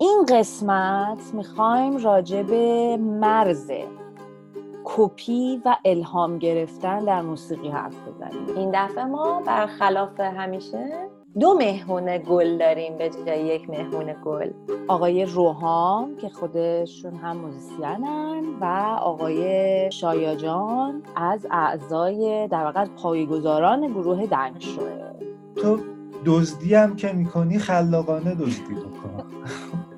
این قسمت می‌خوایم راجع به مرز کپی و الهام گرفتن در موسیقی حرف بزنیم. این دفعه ما برخلاف همیشه دو مهمون گل داریم به جای یک مهمون گل. آقای روحام که خودشون هم موزیسینن و آقای شایاجان از اعضای در واقع پایگزاران گروه دنگشوه تو دزدی هم که می‌کنی خلاقانه دزدی بکن.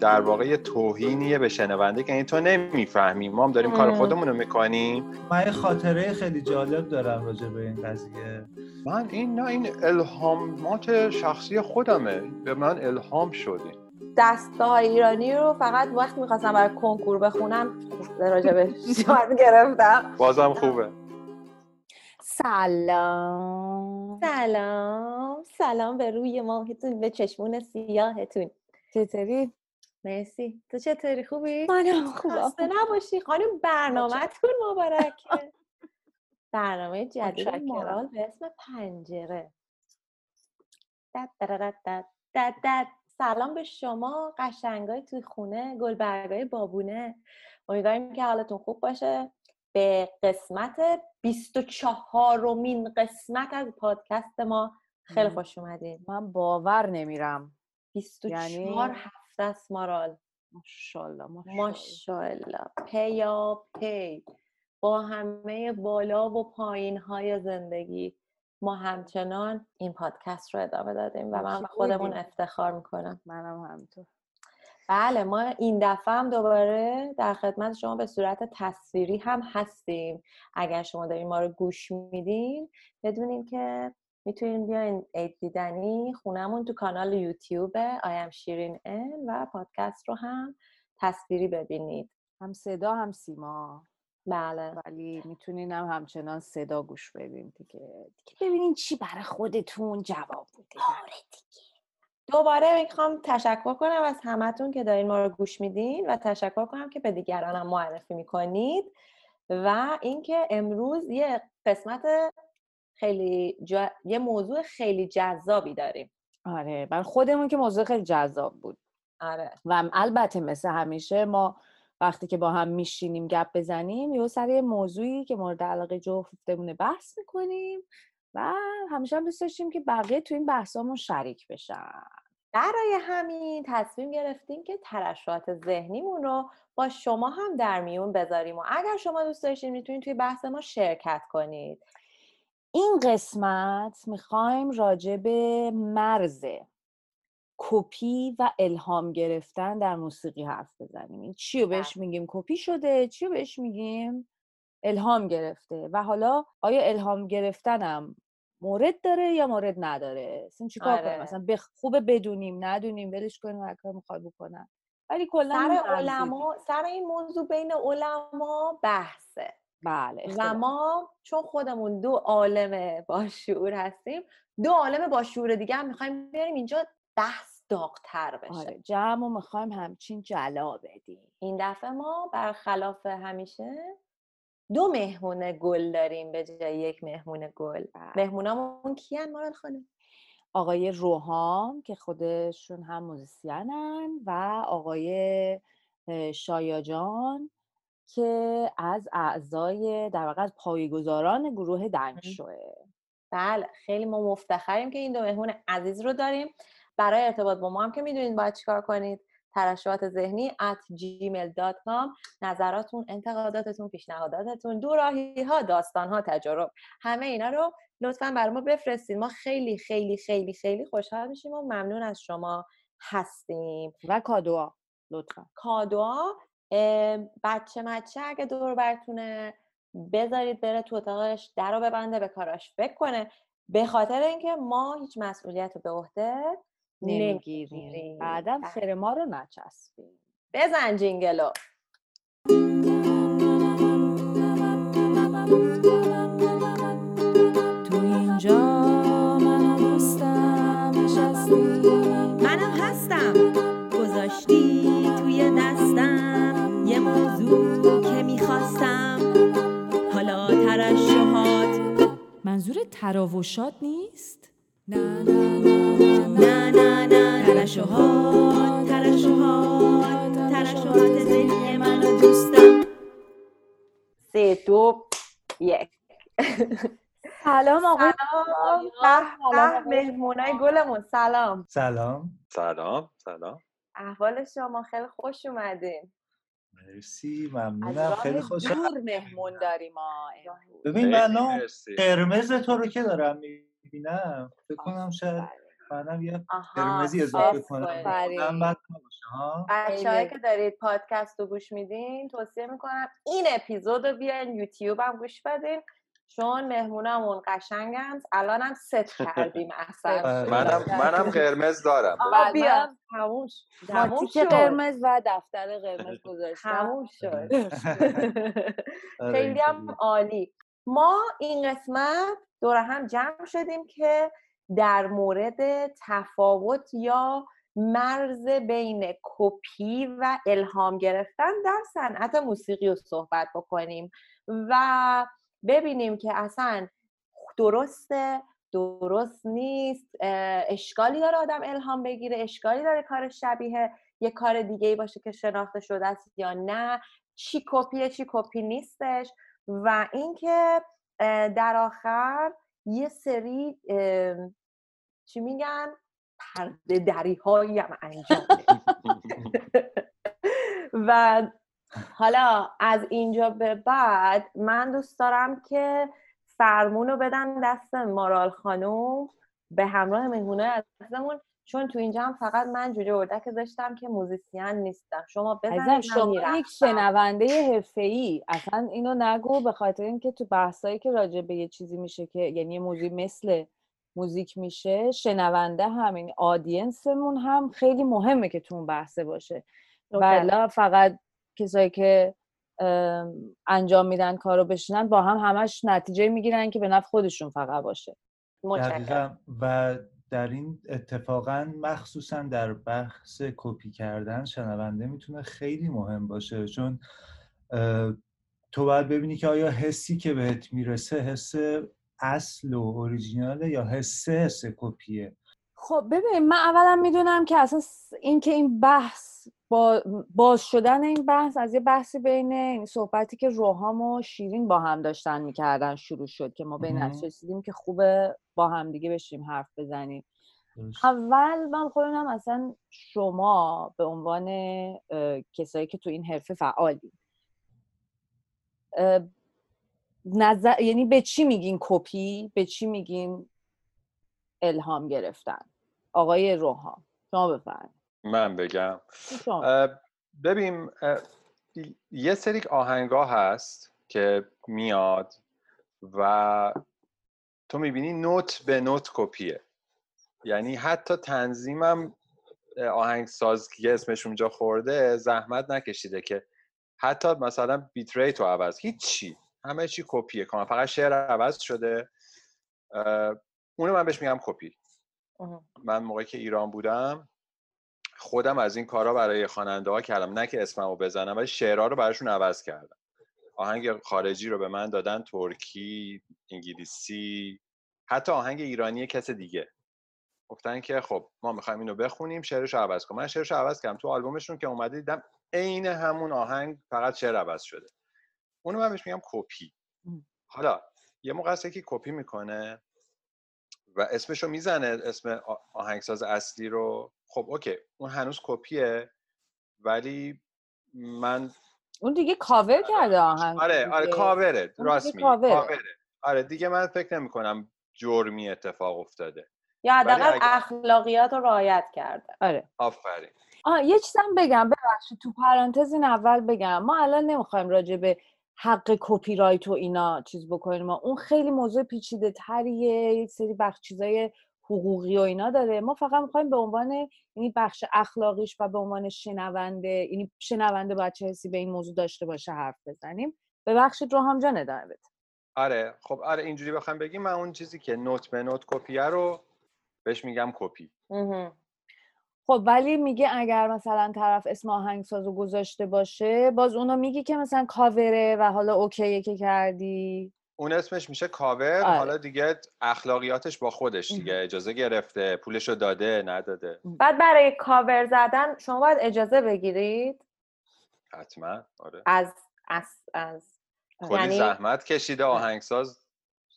در واقع یه توهینیه به شنونده که این تو نمی‌فهمیم ما هم داریم کار خودمون رو می‌کنیم. من یه خاطره خیلی جالب دارم راجع به این قضیه. من این نه این الهامات شخصی خودمه. به من الهام شدیم دستگاه ایرانی رو فقط وقتی می‌خواستم برای کنکور بخونم راجع به گرفتم. بازم خوبه. سلام. سلام. سلام به روی ماهتون به چشمون سیاهتون. چطوری؟ مرسی. تو چطوری؟ خوبی؟ منم خوبم خسته نباشی. خانم برنامهتون مبارکه. برنامه جدید. مارال به اسم پنجره. دد دد دد دد. سلام به شما. قشنگای توی خونه. گلبرگای بابونه. امیدواریم که حالتون خوب باشه. به قسمت 24 رومین قسمت از پادکست ما خیلی. خوش اومدین. من باور نمیرم. 24 یعنی- هفته است مارال ماشاءالله. ماشاءالله پیا پی. با همه بالا و پایین های زندگی ما همچنان این پادکست رو ادامه دادیم و من خودمون. افتخار می‌کنم. منم همینطور. بله ما این دفعه هم دوباره در خدمت شما به صورت تصویری هم هستیم. اگر شما دارین ما رو گوش میدین بدونین که می‌تونین بیاین عید دیدنی خونمون تو کانال یوتیوب آیم شیرین ان و پادکست رو هم تصویری ببینید. هم صدا هم سیما. بله. ولی می‌تونین هم همچنان صدا گوش بدین دیگه. دیگه ببینین چی برای خودتون جواب بوده. آره دوباره می‌خوام تشکر کنم از همتون که دارین ما رو گوش میدین و تشکر کنم که به دیگران هم معرفی می‌کنید. و اینکه امروز یه قسمت خیلی جا... یه موضوع خیلی جذابی داریم. آره برای خودمون که موضوع خیلی جذاب بود. آره. و البته مثل همیشه ما وقتی که با هم میشینیم گپ بزنیم یه سر یه موضوعی که مورد علاقه جفتمونه بحث می‌کنیم و همیشه هم دوست داشتیم که بقیه تو این بحثامون شریک بشن. برای همین تصمیم گرفتیم که ترشحات ذهنیمون رو با شما هم در میون بذاریم و اگر شما دوست داشتین می‌تونید توی بحث ما شرکت کنید. این قسمت می‌خوایم راجع به مرز کپی و الهام گرفتن در موسیقی حرف بزنیم. این چی رو بهش میگیم؟ کپی شده چی رو بهش میگیم؟ الهام گرفته. و حالا آیا الهام گرفتنم مورد داره یا مورد نداره؟ اصلا چیکار آره. کنیم مثلا بخ... خوبه بدونیم ندونیم ولش کنیم هر کار می‌خواد بکنن ولی کلا سر این علما سر این موضوع بین علما بحثه. بله و. ما چون خودمون دو عالم با شعور هستیم دو عالم با شعور دیگه هم می‌خوایم بیاریم اینجا بحث داغتر بشه. آره جمع و می‌خوایم همچین جلا بدیم. این دفعه ما برخلاف همیشه دو مهمون گل داریم به جای یک مهمون گل. بله. مهمونامون کیان؟ مارال خانم. آقای روحام که خودشون هم موزیسینن و آقای شایاجان که از اعضای در واقع از پایگزاران گروه دنگشوه بله خیلی ما مفتخریم که این دو مهمون عزیز رو داریم. برای ارتباط با ما هم که می‌دونید باید چیکار کنید. ترشحات ذهنی at gmail.com نظراتون انتقاداتتون پیشنهاداتتون دوراهی ها داستان ها تجارب. همه اینا رو لطفا برای ما بفرستید ما خیلی خیلی خیلی خیلی خوشحال میشیم و ممنون از شما هستیم. و کادوها لطفا. کادوها بچه مچه اگه دور برتونه بذارید بره تو اتاقش در رو ببنده به کاراش فکر کنه. به خاطر اینکه ما هیچ مسئولیت رو به عهده نمی‌گیریم. بعدا بله. خیر ما رو نچسبیم. بزن جینگلو. که می‌خواستم. حالا ترشحات. منظور تراوشات نیست؟ نه نه نه نه ترشحات ترشحات ترشحات ذهنی منو دوستم. سه دو یک. سلام آقا. سلام مهمونای گلمون. سلام. سلام. سلام سلام. احوال شما خیلی خوش اومدین. مرسی ممنونم خیلی خوشحال دور مهمون داریم ما. ببین من الان. قرمز تو رو که دارم می‌بینم فکر کنم شاید. منم یه قرمزی اضافه. کنم. من بچه خیلی. که دارید پادکست رو گوش میدین توصیه می‌کنم این اپیزود رو بیاین یوتیوب هم گوش بدین چون مهمونمون قشنگن الان هم ست کردیم اصلا. منم منم قرمز دارم. بیا. تموش تموم شد. قرمز و دفتر قرمز گذاشتم. تموم شد. آره، خیلی هم. عالی. ما این قسمت دور هم جمع شدیم که در مورد تفاوت یا مرز بین کپی و الهام گرفتن در صنعت موسیقی رو صحبت بکنیم. و ببینیم که اصلا درسته درست نیست اشکالی داره آدم الهام بگیره اشکالی داره کار شبیه یه کار دیگه ای باشه که شناخته شده است یا نه. چی کپیه چی کپی نیستش. و اینکه در آخر یه سری چی میگن؟ پرده دری هایی هم انجام. و حالا از اینجا به بعد من دوست دارم که فرمون رو بدم دست مارال خانوم به همراه مهمونه عزیزمون چون تو اینجا هم فقط من جوجه اردک داشتم که موزیسین نیستم شما بزنید شما. یک شنونده حرفه‌ای اصلا اینو نگو به خاطر اینکه تو بحثایی که راجع به یه چیزی میشه که یعنی موضوعی مثل موزیک میشه شنونده همین آدینسمون هم خیلی مهمه که تو اون بحثه باشه. ولی فقط کسایی که ام، انجام میدن کارو بشینن با هم همش نتیجه می‌گیرن که به نفع خودشون فقط باشه. متشکرم. و در این اتفاقا مخصوصا در بحث کپی کردن شنونده می‌تونه خیلی مهم باشه چون تو باید ببینی که آیا حسی که بهت می‌رسه حس اصل و اوریجیناله یا حس حس کپیه؟ خب ببین من اولا می‌دونم که اصلا س- این که این بحث با باز شدن این بحث از یه بحثی بین این صحبتی که روحام و شیرین با هم داشتن می‌کردن شروع شد که ما به. نتیجه رسیدیم که خوبه با هم دیگه بشیم حرف بزنیم. اول من خودم اصلا شما به عنوان کسایی که تو این حرفه فعالی نظر یعنی به چی میگین کپی به چی میگین الهام گرفتن آقای روحام شما بفرمایید من بگم. ببین یه سری آهنگا هست که میاد و تو می‌بینی نوت به نوت کپیه. یعنی حتی تنظیمم آهنگساز که اسمش اونجا خورده زحمت نکشیده که حتی مثلا بیت ریت رو عوض هیچی. همه چی کپیه. کاملا فقط شعر عوض شده. اونو من بهش میگم کپی. من موقعی که ایران بودم خودم از این کارا برای خواننده ها کردم. نه که اسممو بزنم ولی شعرها رو براشون عوض کردم. آهنگ خارجی رو به من دادن ترکی انگلیسی حتی آهنگ ایرانی کس دیگه. گفتن که خب ما می‌خوایم اینو بخونیم شعرش عوض کن. من شعرش عوض کردم. تو آلبومشون که اومده دیدم عین همون آهنگ فقط شعر عوض شده. اونو من بهش میگم کپی. حالا یه موقع هست که کپی می‌کنه و اسمشو می‌زنه اسم آهنگساز اصلی رو. خب okay. اون هنوز کپیه ولی من اون دیگه کاور کرده آهنگ آره آره دیگه. کاوره. راست میگی. کاوره. آره دیگه من فکر نمی کنم جرمی اتفاق افتاده. یا حداقل اگه- اخلاقیات رو رعایت کرده. آره. آفرین. آه یه چیزم بگم. ببخشید تو پرانتز این اول بگم. ما الان نمی‌خوایم راجع به حق کپی رایت و اینا چیز بکنیم. ما اون خیلی موضوع پیچیده تریه یک سری بخش چیزای حقوقی و اینا داره. ما فقط می‌خوایم به عنوان یعنی بخش اخلاقیش و به عنوان شنونده یعنی شنونده باید چه حسی به این موضوع داشته باشه حرف بزنیم. ببخشید روحام جان ادامه بده. آره. خب آره اینجوری بخوام بگیم. من اون چیزی که نوت به نوت کپیه رو بهش میگم کپی. خب ولی میگه اگر مثلا طرف اسم آهنگسازو گذاشته باشه باز اونو میگی که مثلا کاوره و حالا اوکیه که کردی. اون اسمش میشه کاور. آره. حالا دیگه اخلاقیاتش با خودش دیگه اجازه گرفته پولشو داده نداده. بعد برای کاور زدن شما باید اجازه بگیرید. حتما. آره. از از از کلی یعنی- زحمت کشیده آهنگساز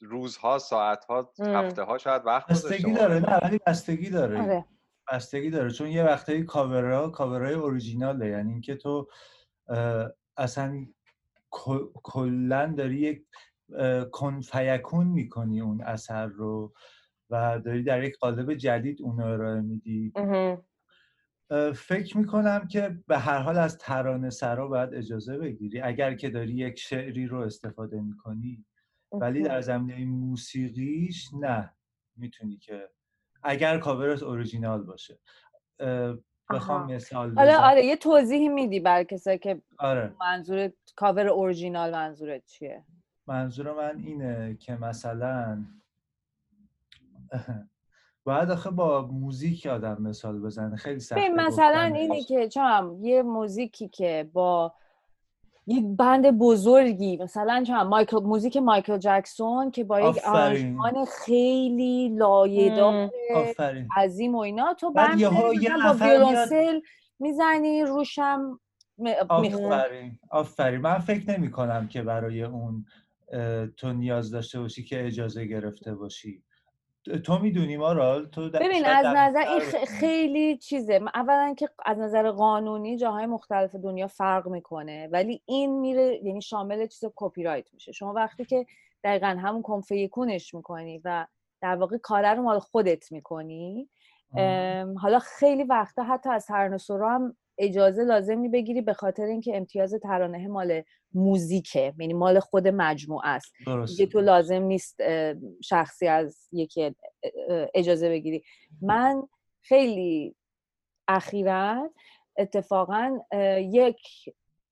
روزها ساعتها. هفته ها شاید وقت بستگی. داره نه ولی بستگی داره. آره. بستگی داره. چون یه وقتایی کاورها کاورهای اوریجیناله. یعنی اینکه تو اصلا کلا داری یک اه، کن فیکون می‌کنی اون اثر رو و داری در یک قالب جدید اون رو ارائه میدی. فکر می‌کنم که به هر حال از ترانه سرا باید اجازه بگیری اگر که داری یک شعری رو استفاده می‌کنی. ولی در زمینه موسیقیش نه. می‌تونی که اگر کاورت اوریجینال باشه. بخوام. مثال حالا آره یه توضیحی میدی برای کسایی که آره. منظور کاور اورجینال منظورت چیه؟ منظور من اینه که مثلا باید آخه با موزیک آدم مثال بزنه خیلی سخته ببین مثلا. اینی که چم یه موزیکی که با یک بند بزرگی مثلا چم مایکل موزیک مایکل جکسون که با یک. آرنجمان خیلی لایه‌دار عظیم و اینا تو بند یه با ویولونسل می‌زنی روشم م- آفرین آفرین. من فکر نمی کنم که برای اون تو نیاز داشته باشی که اجازه گرفته باشی. تو می‌دونی مارال تو در- ببین از نظر این. خیلی چیزه. اولا که از نظر قانونی جاهای مختلف دنیا فرق می‌کنه ولی این میره یعنی شامل چیز کپی رایت میشه. شما وقتی که دقیقا همون کنفیکونش می‌کنی و در واقع کاره رو مال خودت می‌کنی حالا خیلی وقتا حتی از ترانه هم اجازه لازمی بگیری به خاطر اینکه امتیاز ترانه مال موزیکه یعنی مال خود مجموعه است. دیگه تو لازم نیست شخصی از یکی اجازه بگیری. من خیلی اخیرا اتفاقا یک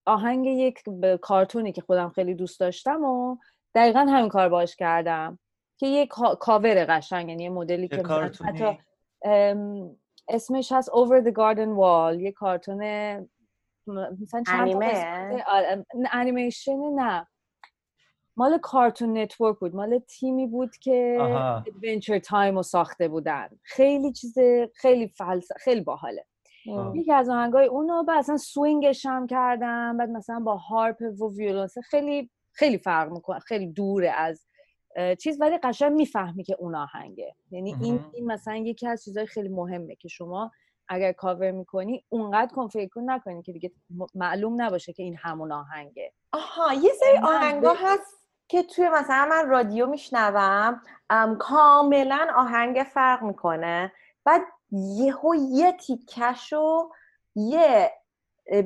آهنگ یک کارتونی که خودم خیلی دوست داشتم و دقیقا همین کار باش کردم که یک کا- کاور قشنگ یعنی یه مدلی که کارتونی؟ حتی ام، اسمش هست Over the Garden Wall یه کارتون مثلا چند انیمه؟ آره، نه، انیمیشن نه مال Cartoon Network بود مال تیمی بود که. Adventure Time رو ساخته بودن خیلی چیز خیلی فلسفه خیلی باحاله. یکی از آهنگای اونو بعد اصلا swing ش هم کردم بعد مثلا با harp و ویولونسل خیلی خیلی فرق می‌کنه خیلی دوره از چیز ولی قشنگ می‌فهمی که اون آهنگه. یعنی این. این مثلا یکی از چیزهای خیلی مهمه که شما اگر کاور می‌کنی اونقدر کنفیکون نکنی که دیگه معلوم نباشه که این همون آهنگه. آها یه سری من آهنگا هست که توی مثلا من رادیو میشنوم ام، کاملا آهنگ فرق می‌کنه. بعد یهو یه تیکشو یه اه،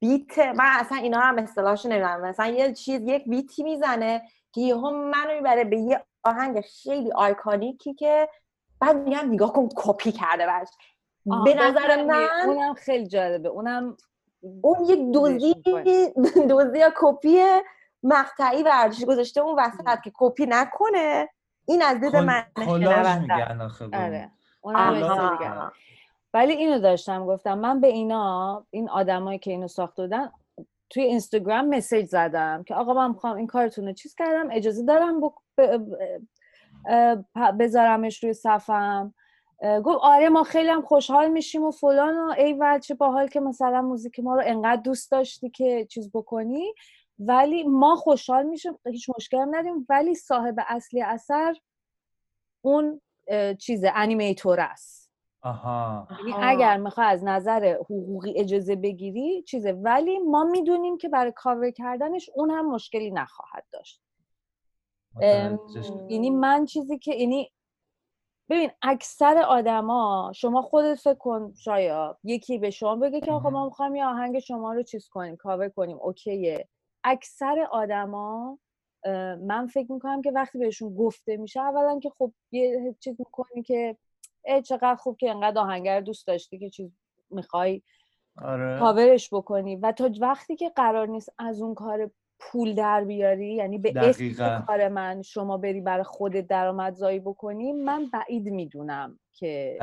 بیت من اصلا اینا هم اصطلاحش نمی‌دونم. مثلا یه چیز یک بیتی می‌زنه که یهو منو می‌بره به یه آهنگ خیلی آیکونیکی که بعد میگم نگاه کن کپی کرده برش به نظر من اونم خیلی جالبه اونم اون یک چیزش دزدی یا کپی مقطعی برداشته گذاشته اون وسط که کپی نکنه این از دید من. میگن. آره اونم. ولی اینو داشتم گفتم من به اینا این آدمایی که اینو ساخته بودن توی اینستاگرام مسیج زدم که آقا من می‌خوام این کارتون رو چیز کردم اجازه دارم ب- بذارمش روی صفم گفت آره ما خیلی هم خوشحال میشیم و فلان و ای ول چه باحال که مثلا موزیک ما رو انقدر دوست داشتی که چیز بکنی. ولی ما خوشحال میشیم هیچ مشکل نداریم. ولی صاحب اصلی اثر اون اه، چیزه انیمیتور است. آها یعنی. اگر می‌خوای از نظر حقوقی اجازه بگیری چیزه ولی ما می‌دونیم که برای کاور کردنش اون هم مشکلی نخواهد داشت. یعنی من چیزی که یعنی ببین اکثر آدما شما خودت فکر کن شاید یکی به شما بگه که آقا ما. می‌خوایم یه آهنگ شما رو چیز کنیم کاور کنیم اوکیه اکثر آدما من فکر می‌کنم که وقتی بهشون گفته میشه اولا که خب یه چیز می‌کنی که چقدر خوب که انقدر آهنگر دوست داشتی که چیز می‌خوای آره. کاورش بکنی. و تا وقتی که قرار نیست از اون کار پول در بیاری یعنی به اسم. کار من شما بری برای خودت درآمدزایی بکنی من بعید می‌دونم که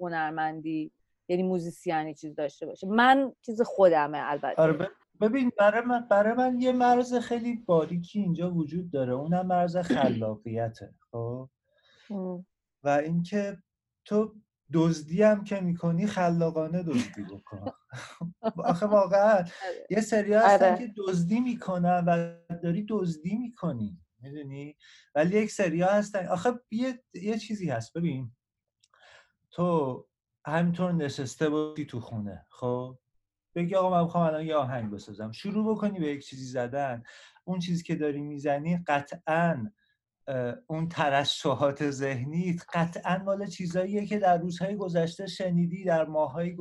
هنرمندی یعنی موزیسیانی چیز داشته باشه. من چیز خودمه البته. آره ببین برای من برای من یه مرز خیلی باریکی اینجا وجود داره. اونم مرز خلاقیته خب. و اینکه تو دزدی هم که می‌کنی خلاقانه دزدی بکن. آخه واقعا آره. یه سری هستن آره. که دزدی می‌کنن و داری دزدی می‌کنی می‌دونی؟ ولی یک سریا هستن. آخه یه, یه چیزی هست. ببین تو همینطور نشسته باشی تو خونه خب؟ بگی آقا من می‌خوام الان یه آهنگ بسازم. شروع بکنی به یک چیزی زدن. اون چیزی که داری می‌زنی قطعا اون ترشحات ذهنی قطعا مال چیزاییه که در روزهای گذشته شنیدی در ماهای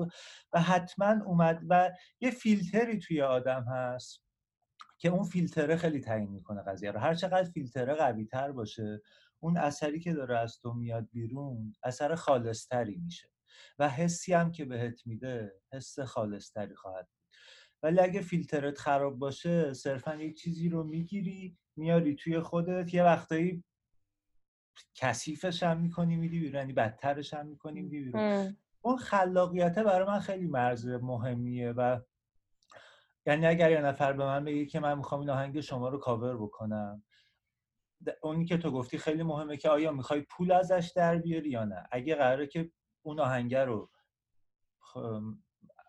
و حتما اومد و یه فیلتری توی آدم هست که اون فیلتره خیلی تعیین می‌کنه قضیه رو. هر چقدر فیلتره قوی تر باشه اون اثری که داره از تو میاد بیرون اثر خالصتری میشه و حسی هم که بهت میده حس خالصتری خواهد بود. ولی اگه فیلترت خراب باشه صرفا یک چیزی رو می‌گیری میاری توی خودت یه وقتایی کثیفش هم می‌کنی میدی بیرون یعنی بدترش هم می‌کنی میدی بیرون. اون خلاقیته برای من خیلی مرز مهمیه و یعنی اگر یه نفر به من بگه که من می‌خوام این آهنگ شما رو کاور بکنم اونی که تو گفتی خیلی مهمه که آیا می‌خوای پول ازش در بیاری یا نه؟ اگه قراره که اون آهنگه رو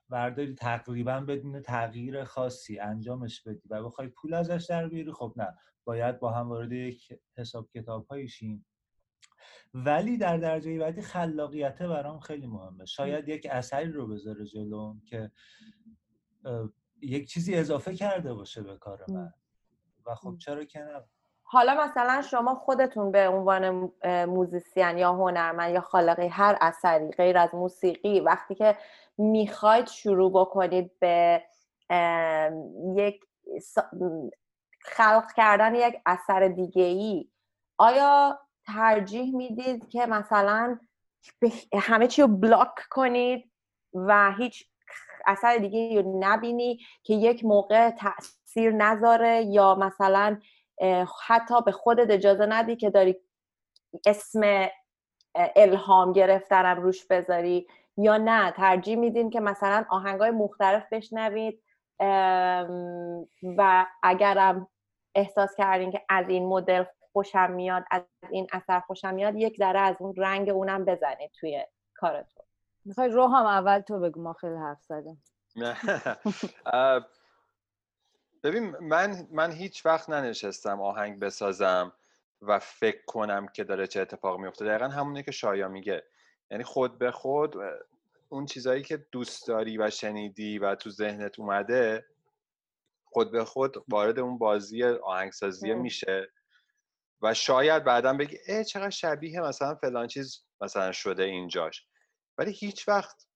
برداری تقریبا بدون تغییر خاصی انجامش بدی و بخوای پول ازش در بیاری خب نه. باید با هم وارد یک حساب کتاب شیم. ولی در درجه بعدی خلاقیت برام خیلی مهمه. شاید یک اثری رو بذاره جلوم که یک چیزی اضافه کرده باشه به کار من. و خب چرا که نه؟ حالا مثلا شما خودتون به عنوان موزیسین یا هنرمند یا خالقی هر اثری غیر از موسیقی وقتی که می‌خواید شروع بکنید به یک خلق کردن یک اثر دیگه ای آیا ترجیح می‌دید که مثلا همه چی رو بلاک کنید و هیچ اثر دیگه رو نبینی که یک موقع تاثیر نذاره یا مثلا حتی به خودت اجازه ندی که داری اسم الهام گرفتنم روش بذاری یا نه؟ ترجیح میدین که مثلا آهنگای مختلف بشنوید و اگرم احساس کردین که از این مدل خوشم میاد از این اثر خوشم میاد یک ذره از اون رنگ اونم بزنید توی کارتون می‌خوای روحم اول تو بگو ما خیلی حرف زدیم. ببین من من هیچ وقت ننشستم آهنگ بسازم و فکر کنم که داره چه اتفاق میفته دقیقا همونه که شایا میگه. یعنی خود به خود اون چیزهایی که دوست داری و شنیدی و تو ذهنت اومده خود به خود وارد اون بازی آهنگسازی میشه و شاید بعدا بگی اه چقدر شبیه مثلا فلان چیز مثلا شده اینجاش. ولی هیچ وقت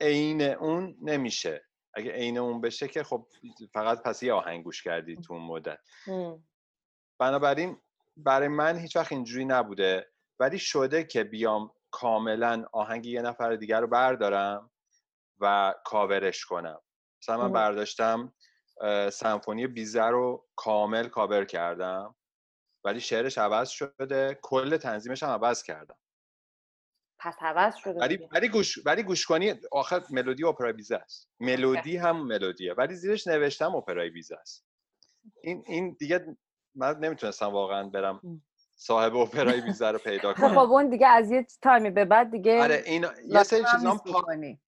عین اون نمیشه. اگه عین اون بشه که خب فقط پس یه آهنگ گوش کردی تو اون مدت. بنابراین برای من هیچ وقت اینجوری نبوده. ولی شده که بیام کاملا آهنگ یه نفر دیگر رو بردارم و کاورش کنم. مثلا من برداشتم سمفونی بیزه رو کامل کاور کردم. ولی شعرش عوض شده. کل تنظیمش هم عوض کردم. پس عوض شده ولی ولی گوش ولی گوش کنی آخر ملودی اپرای بیزه است. ملودی هم ملودیه. ولی زیرش نوشتم اپرای بیزه است. این این دیگه من نمی‌تونستم واقعا برم صاحب اپرای بیزه رو پیدا کنم خب اون دیگه از یه تایمی به بعد دیگه آره این یه سری چیزام پا...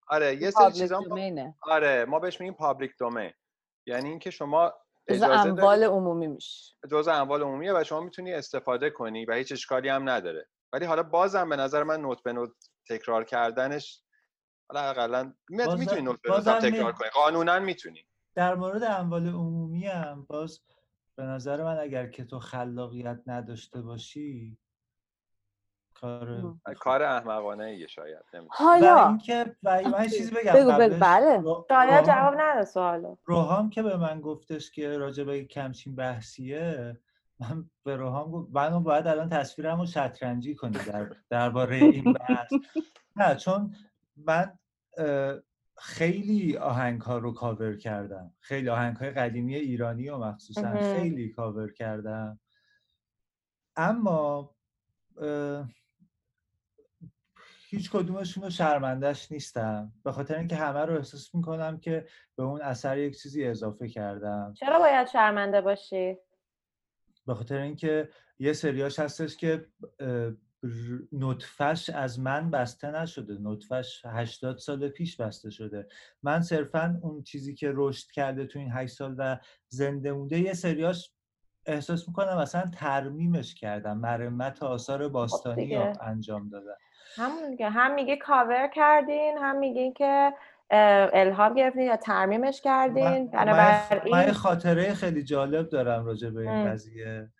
آره یه سری چیزام آره ما بهش میگیم پابلیک دومین یعنی اینکه شما جزء اموال عمومی میشه جزء اموال عمومیه و شما می‌تونی استفاده کنی و هیچ اشکالی هم نداره. ولی حالا بازم به نظر من نوت به نوت تکرار کردنش حالا اقلا می‌تونی نوت به نوت تکرار کنی. قانونا می‌تونی. در مورد اموال عمومی هم باز به نظر من اگر که تو خلاقیت نداشته باشی کار کار احمقانه ایه شاید حالا و اینکه من چیزی بگم. بگو بگو. بله. شاید جواب نده سوالو. روحام که به من گفتش که راجع به کمچین بحثیه من به روحام گفت منو باید الان تصویرم رو شطرنجی کنی در درباره این بحث. نه چون من خیلی آهنگ ها رو کاور کردم. خیلی آهنگ های قدیمی ایرانی و مخصوصا خیلی کاور کردم. اما هیچ کدومشون رو شرمندش نیستم. به خاطر اینکه همه رو احساس می‌کنم که به اون اثر یک چیزی اضافه کردم. چرا باید شرمنده باشی؟ به خاطر اینکه یه سریاش هستش که نطفش از من بسته نشده. نطفش 80 سال پیش بسته شده. من صرفا اون چیزی که رشد کرده تو این 8 سال و زنده مونده یه سریاش احساس می‌کنم مثلا ترمیمش کردم. مرمت آثار باستانی رو. انجام دادم. همون دیگه. هم میگه کاور کردین هم میگین که الهام گرفتین یا ترمیمش کردین. من, من, من خاطره خیلی جالب دارم راجع به این. قضیه.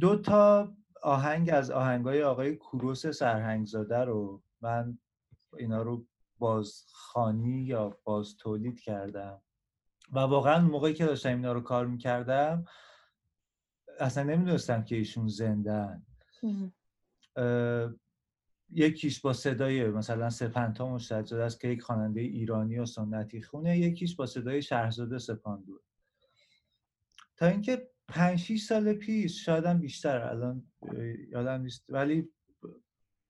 دو تا آهنگ از آهنگای آقای کوروس سرهنگزاده رو من اینا رو بازخانی یا باز تولید کردم. و واقعا موقعی که داشتم اینا رو کار می‌کردم اصلا نمی‌دونستم که ایشون زندن. یکیش با صدای مثلا سپنتا مشتجر است که یک خواننده ایرانی و سنتی خونه یکیش با صدای شهرزاده سپاندور تا اینکه پنج شیش سال پیش شاید بیشتر الان یادم نیست ولی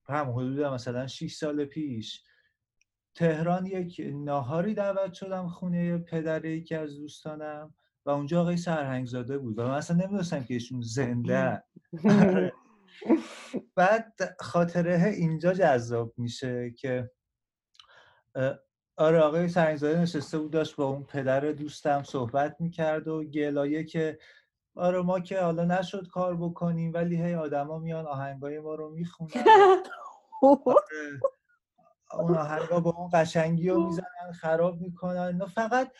هم حدود مثلا 6 سال پیش تهران یک ناهاری دعوت شدم خونه پدر یکی از دوستانم و اونجا آقای سرهنگزاده بود و من اصلا نمی‌دونستم که ایشون زنده بعد خاطره اینجا جذاب میشه که آره آقای سرهنگزاده نشسته بود داشت با اون پدر دوستم صحبت می‌کرد و گلایه که آره ما که حالا نشد کار بکنیم ولی هی آدما میان آهنگای ما رو می‌خونن. اون آهنگا با اون قشنگی رو می‌زنن خراب می‌کنن. اینا فقط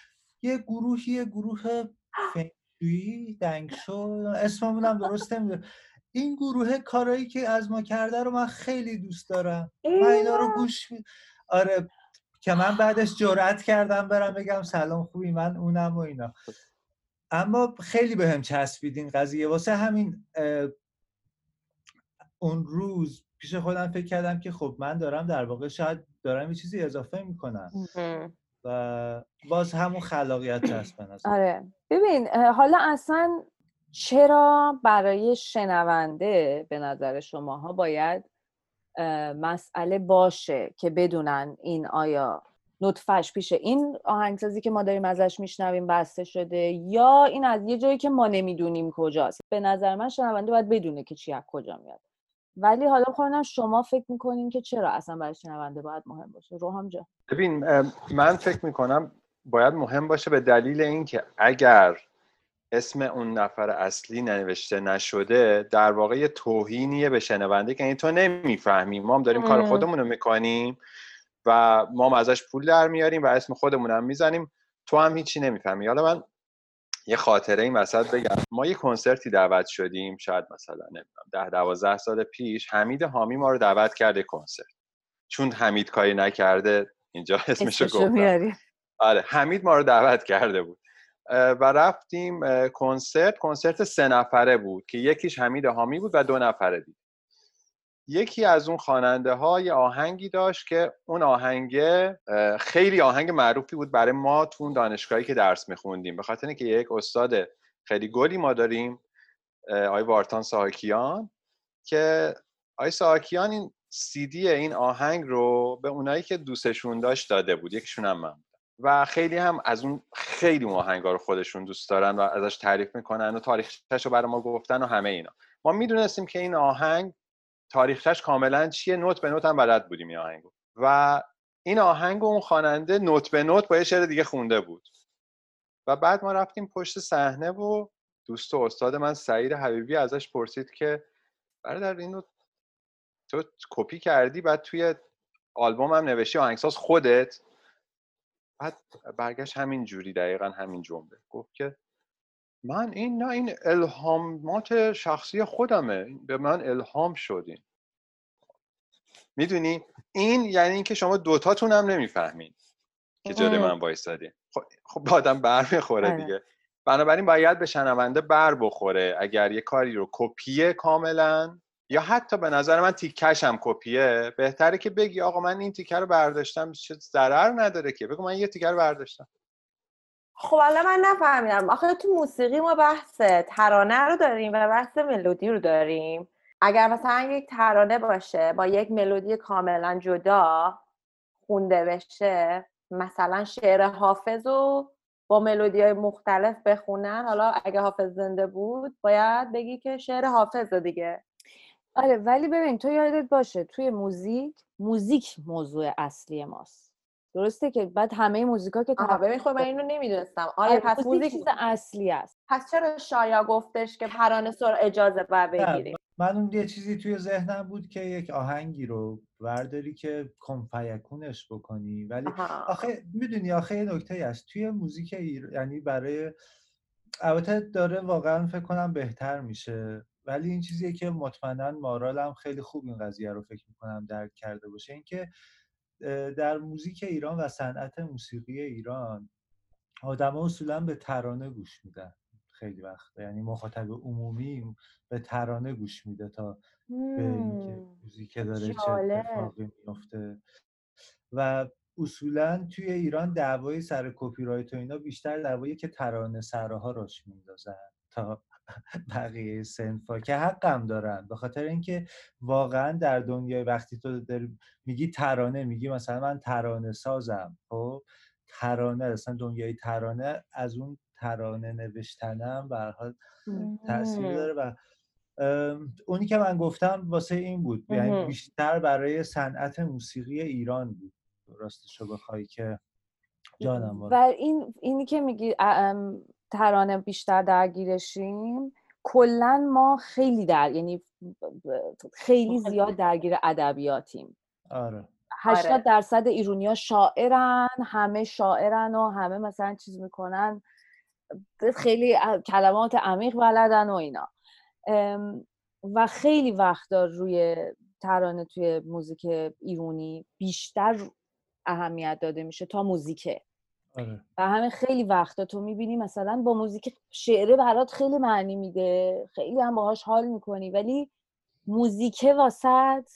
یه گروهی یه گروه فنگشویی دنگشو اسممون هم درست نمی‌دونم. این گروه کارایی که از ما کرده رو من خیلی دوست دارم. من اینا رو گوش می... آره که من بعدش جرأت کردم برم بگم سلام خوبی من اونم و اینا. اما خیلی به هم چسبید این قضیه. واسه همین اون روز پیش خودم فکر کردم که خب من دارم در واقع شاید دارم یه چیزی اضافه می‌کنم. و باز همون خلاقیت نظر. آره. ببین حالا اصلا چرا برای شنونده به نظر شماها باید مسئله باشه که بدونن این آیا نطفش پیش این آهنگسازی که ما داریم ازش میشنویم بسته شده یا این از یه جایی که ما نمی‌دونیم کجاست؟ به نظر من شنونده باید بدونه که چی از کجا میاد. ولی حالا خودم شما فکر می‌کنین که چرا اصلا برای شنونده باید مهم باشه؟ روحام جان. ببین اه، من فکر می‌کنم باید مهم باشه به دلیل اینکه اگر اسم اون نفر اصلی نوشته نشده در واقع یه توهینیه به شنونده که یعنی تو نمی‌فهمی. ما هم داریم کار. خودمون رو می‌کنیم و ما هم ازش پول در میاریم و اسم خودمون هم می‌زنیم. تو هم هیچی نمی‌فهمی. حالا من یه خاطره این وسط بگم. ما یه کنسرتی دعوت شدیم شاید مثلا نمی‌دونم ده دوازده سال پیش حمید حامی ما رو دعوت کرده کنسرت. چون حمید کاری نکرده اینجا اسمشو گفتم. آره حمید ما رو دعوت کرده بود. و رفتیم کنسرت. کنسرت سه نفره بود که یکیش حمید حامی بود و دو نفره دید یکی از اون خواننده ها یه آهنگی داشت که اون آهنگه اه، خیلی آهنگ معروفی بود برای ما تو اون دانشگاهی که درس میخوندیم. به خاطر اینکه یک استاد خیلی گلی ما داریم آقای وارتان ساکیان که آقای ساکیان این سیدی این آهنگ رو به اونایی که دوستشون داشت داده بود. یکیشون هم من. و خیلی هم از اون خیلی اون آهنگا رو خودشون دوست دارن و ازش تعریف می‌کنن و تاریخش رو برای ما گفتن و همه اینا. ما می‌دونستیم که این آهنگ تاریخش کاملا چیه نوت به نوت هم بلد بودیم این آهنگو. و این آهنگ اون خواننده نوت به نوت با یه شعر دیگه خونده بود. و بعد ما رفتیم پشت صحنه و دوست و استاد من سعید حبیبی ازش پرسید که برادر اینو تو کپی کردی بعد توی آلبوم هم نوشتی آهنگساز خودت؟ بعد برگشت همین جوری دقیقا همین جمله. گفت که من این نه این الهامات شخصی خودمه. به من الهام شدین. می‌دونی؟ این یعنی اینکه شما دوتاتون هم نمی‌فهمین که جلوی. من وایستادین خب خب آدم بر می‌خوره آره. دیگه. بنابراین باید به شنونده بر بخوره. اگر یه کاری رو کپیه کاملا یا حتی به نظر من تیکش هم کپیه. بهتره که بگی آقا من این تیکه رو برداشتم چه ضرر نداره که؟ بگو من یه تیکه رو برداشتم. خب حالا من نفهمیدم. آخه تو موسیقی ما بحث ترانه رو داریم و بحث ملودی رو داریم. اگر مثلا یک ترانه باشه با یک ملودی کاملا جدا خونده بشه مثلا شعر حافظ رو با ملودی های مختلف بخونن حالا اگه حافظ زنده بود باید بگی که شعر حافظ دیگه. آره ولی ببین تو یادت باشه توی موزیک موزیک موضوع اصلی ماست. درسته که بعد همه موزیکا که آها ببین خب من اینو نمی‌دونستم. آیا آره پس موزیک چیز اصلی است. پس چرا شایا گفتش که ترانه سر اجازه باید بگیریم من اون یه چیزی توی ذهنم بود که یک آهنگی رو ورداری که کنفیکونش بکنی. ولی آها. آخه می‌دونی آخه یه نکته هست توی موزیک ایر... یعنی برای البته داره واقعا فکر کنم بهتر میشه. ولی این چیزیه که مطمئنا مارالم خیلی خوب این قضیه رو فکر می‌کنم درک کرده باشه اینکه در موزیک ایران و صنعت موسیقی ایران آدما اصولا به ترانه گوش میدن خیلی وقت یعنی مخاطب عمومی به ترانه گوش میده تا به اینکه. موزیک داره چه. اتفاقی میفته و اصولا توی ایران دعوای سر کپی رایت و اینا بیشتر دعوایی که ترانه سراها راش میندازن تا بقیه سنفا که حقم دارن به خاطر اینکه واقعا در دنیای وقتی تو داری میگی ترانه میگی مثلا من ترانه سازم خب ترانه اصلا دنیای ترانه از اون ترانه نوشتنم به هر حال تاثیر. داره و اونی که من گفتم واسه این بود یعنی. بیشتر برای صنعت موسیقی ایران بود راستشو بخوای که جانم و. این اینی که میگی ترانه بیشتر درگیرشیم کلا ما خیلی در یعنی خیلی زیاد درگیر ادبیاتیم. آره. 80 آره. درصد ایرونیا شاعرن همه شاعرن و همه مثلا چیز می‌کنن. خیلی کلمات عمیق بلدن و اینا. و خیلی وقتا روی ترانه توی موزیک ایرونی بیشتر اهمیت داده میشه تا موزیکه. آره. و همه خیلی وقتا تو می‌بینی مثلا با موزیک شعره برات خیلی معنی میده. خیلی هم باهاش حال می‌کنی ولی موزیکه واسط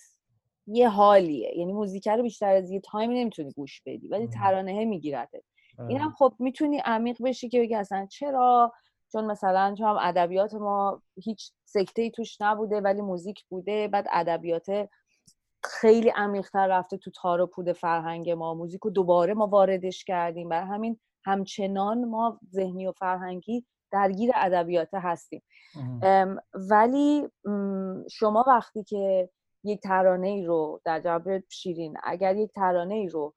یه حالیه. یعنی موزیکه رو بیشتر از یه تایمی نمی‌تونی گوش بدی ولی مم. ترانه میگیرته اینم آره. خب می‌تونی عمیق بشی که بگی اصلا چرا؟ چون مثلا چون هم ادبیات ما هیچ سکته ای توش نبوده ولی موزیک بوده. بعد ادبیات خیلی عمیقتر رفته تو تار و پود فرهنگ ما. موزیک رو دوباره ما واردش کردیم. برای همین همچنان ما ذهنی و فرهنگی درگیر ادبیات هستیم. ام، ولی شما وقتی که یک ترانه ای رو در جواب شیرین اگر یک ترانه ای رو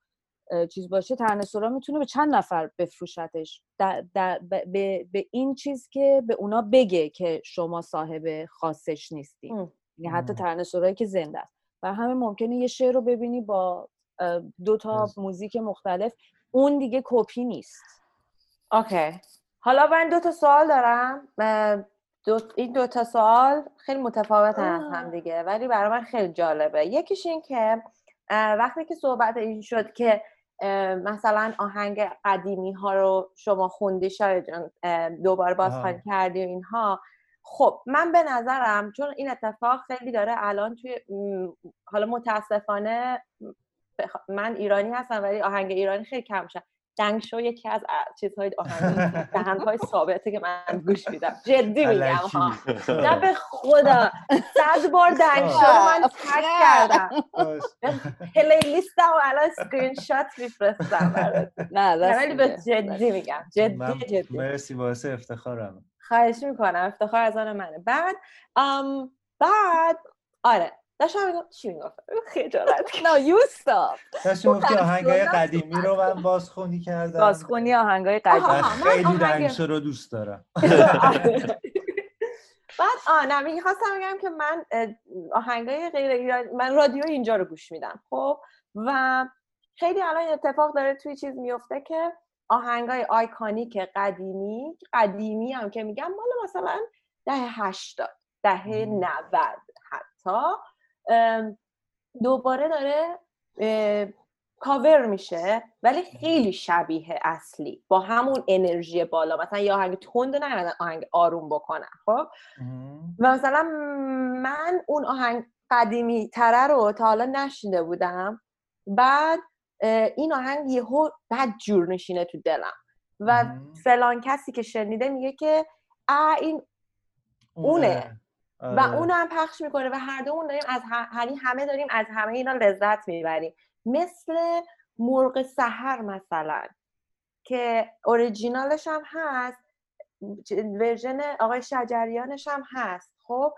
چیز باشه ترانه سرا می‌تونه به چند نفر بفروشتش؟ در در ب- به, به این چیز که به اونا بگه که شما صاحب خاصش نیستی ام. یعنی حتی سرایی که زنده است. و همین ممکنه یه شعر رو ببینی با دو تا. موزیک مختلف. اون دیگه کپی نیست. اوکی. حالا من دو تا سوال دارم. دو این دو تا سوال خیلی متفاوتن از هم دیگه ولی برای من خیلی جالبه. یکیش این که وقتی که صحبت این شد که مثلا آهنگ قدیمی ها رو شما خوندی شاید دوباره بازخوانی. کردی و اینها خب من به نظرم چون این اتفاق خیلی داره الان توی حالا متاسفانه من ایرانی هستم ولی آهنگ ایرانی خیلی کم شد دنگ شو یکی از چیزهای آهنگ دهنهای ثابته که من گوش میدم. جدی میگم. ها نه به خدا. صد بار دنگ شو رو من tag کردم. playlist م و الان اسکرین شات میفرستم برات. نه ولی به. جدی میگم. جدی جدی. مرسی باعث افتخارم خواهش می‌کنم افتخار از آن منه بعد ام بعد آره داشتم میگم چی می‌گفتم خجالت کشیدم. No, you stop. داشتی گفتی آهنگای قدیمی رو من بازخونی کردم بازخونی آهنگای. قدیمی خیلی دنگشو رو دوست دارم بعد آه نه می‌خواستم بگم که من آهنگای غیر ایرانی من رادیو اینجا رو گوش میدم خب و خیلی الان این اتفاق داره توی چیز میفته که آهنگای آیکانیک قدیمی قدیمی هم که میگم مال مثلا دهه هشتاد دهه. نود حتی. دوباره داره کاور میشه ولی خیلی شبیه اصلی. با همون انرژی بالا. مثلا یه آهنگ تند نه آهنگ آروم بکنن خب. و مثلا من اون آهنگ قدیمی تره رو تا حالا نشینده بودم. بعد این آهنگ یهو بد جور نشینه تو دلم و. فلان کسی که شنیده میگه که اه این اونه. و آره. اونم پخش می‌کنه و هر دومون داریم از ه- یعنی همه داریم از همه اینا لذت می‌بریم مثل مرغ سحر مثلا که اوریجینالش هم هست ورژن آقای شجریانش هم هست خب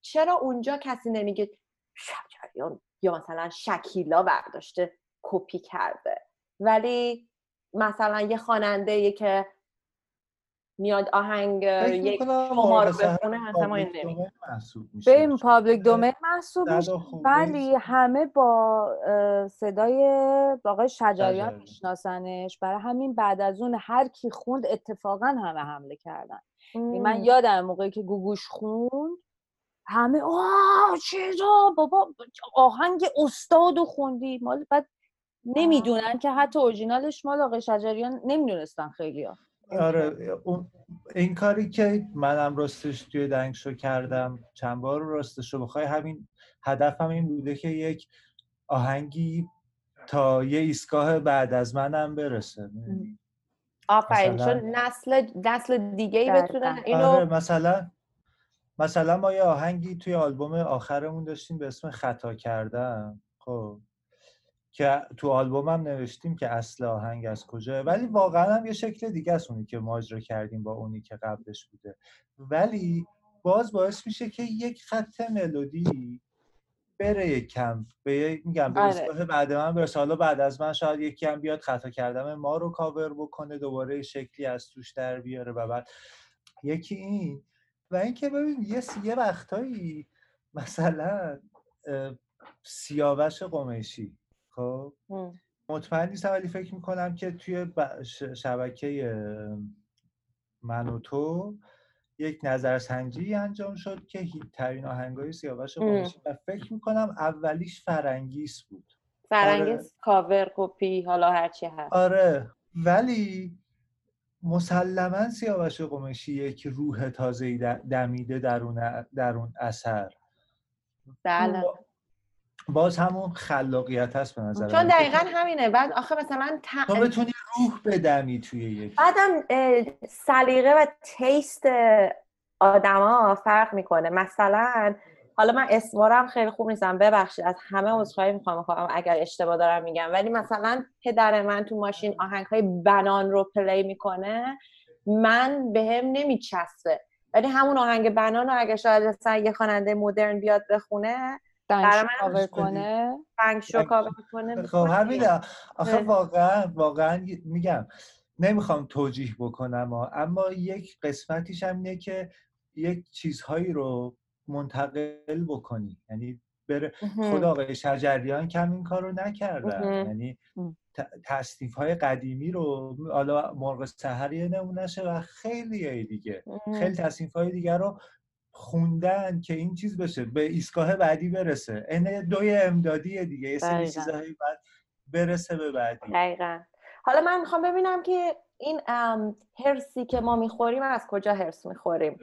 چرا اونجا کسی نمیگه شجریان یا مثلا شکیلا برداشته کپی کرده. ولی مثلا یه خواننده که میاد آهنگ یک شما رو بخونه ما این به پابلیک دومین محسوب میشه. ولی همه با صدای آقای شجریان میشناسنش. برای همین بعد از اون هر کی خوند اتفاقا همه حمله کردن. یعنی من یادم موقعی که گوگوش خوند همه آه چرا بابا آهنگ استاد خوندی. مال بعد نمی‌دونن که حتی اورجینالش مال آقای شجریان نمی‌دونستن خیلی ها. آره این کاری که منم راستش توی دنگشو کردم چند بار راستش رو بخوای همین هدفم این بوده که یک آهنگی تا یه ایستگاه بعد از منم برسه. آفرین چون نسل نسل دیگه ای بتونن اینو آره مثلا مثلا ما یه آهنگی توی آلبوم آخرمون داشتیم به اسم خطا کردم خب. که تو آلبومم نوشتیم که اصل آهنگ از کجاه ولی واقعا هم یه شکل دیگه است اونی که ما اجرا کردیم با اونی که قبلش بوده. ولی باز باعث میشه که یک خط ملودی بره کم به میگم به آره. بعد من برسه. حالا بعد از من شاید یکی هم بیاد خطا کردم ما رو کاور بکنه دوباره شکلی از توش در بیاره و بعد. یکی این. و اینکه ببین یه یه وقتایی مثلا سیاوش قمیشی خب. مطمئن نیستم ولی فکر می‌کنم که توی شبکه من و تو یک نظرسنجی انجام شد که ترین آهنگای سیاوش قمیشی و فکر می‌کنم اولیش فرنگیس بود. فرنگیس آره. کاور کپی حالا هرچی هست. آره. ولی مسلما سیاوش قمشی یک روح تازه دمیده در اون, در اون اثر. بله. باز همون خلاقیت هست به نظر چون دقیقا همینه. بعد آخه مثلا تو بتونی روح بدمی توی یک بعدم سلیقه و تیست آدما فرق می‌کنه. مثلا حالا من اسمارم خیلی خوب نیستم. ببخشید از همه عذرخواهی می‌خوام اگر اشتباه دارم میگم. ولی مثلا پدر من تو ماشین آهنگ های بنان رو پلی می‌کنه من به هم نمیچسبه. ولی همون آهنگ بنان رو اگه شاید یه خواننده مدرن بیاد بخونه برای من کنه؟ شو کاور کنه خب همینه. آخه واقعا واقعا میگم نمی‌خوام توجیح بکنم اما یک قسمتیش هم اینه که یک چیزهایی رو منتقل بکنی. یعنی بره خود آقای شجریان کم این کار رو نکردن یعنی تصنیف های قدیمی رو حالا مرغ سهری نمونشه و خیلی دیگه. خیلی تصنیف های دیگه رو خوندن که این چیز بشه به ایستگاه بعدی برسه. این دوی امدادی دیگه یه سری چیزهایی بعد برسه به بعدی. دقیقا. حالا من می‌خوام ببینم که این هرسی که ما می‌خوریم از کجا هرس می‌خوریم؟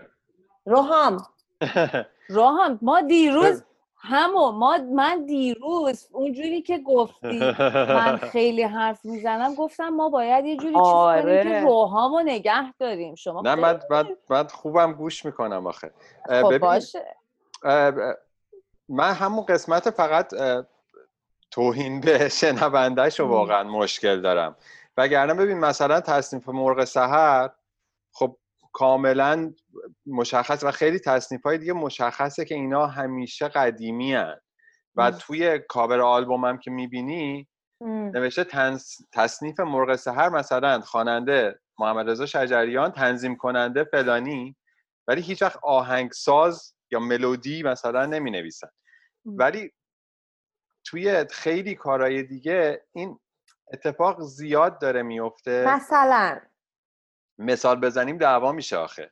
روحام. روحام ما دیروز همو ما من دیروز اونجوری که گفتی من خیلی حرف می‌زنم گفتم ما باید یه جوری آره. چیز کنیم که. روحامو نگه داریم شما نه من من, خوبم گوش می‌کنم آخه خب باشه من همون قسمت فقط توهین به شنوندهش رو واقعا مشکل دارم وگرنه ببین مثلا تصنیف مرغ سهر خب کاملا مشخص و خیلی تصنیف های دیگه مشخصه که اینا همیشه قدیمی هن. و توی کاور آلبوم هم که می‌بینی نوشته تصنیف مرغ سهر مثلا خواننده محمد رضا شجریان تنظیم کننده فلانی ولی هیچ وقت آهنگساز یا ملودی مثلا نمی نویسن ولی توی خیلی کارهای دیگه این اتفاق زیاد داره میفته مثلا. مثال بزنیم دعوا میشه آخه.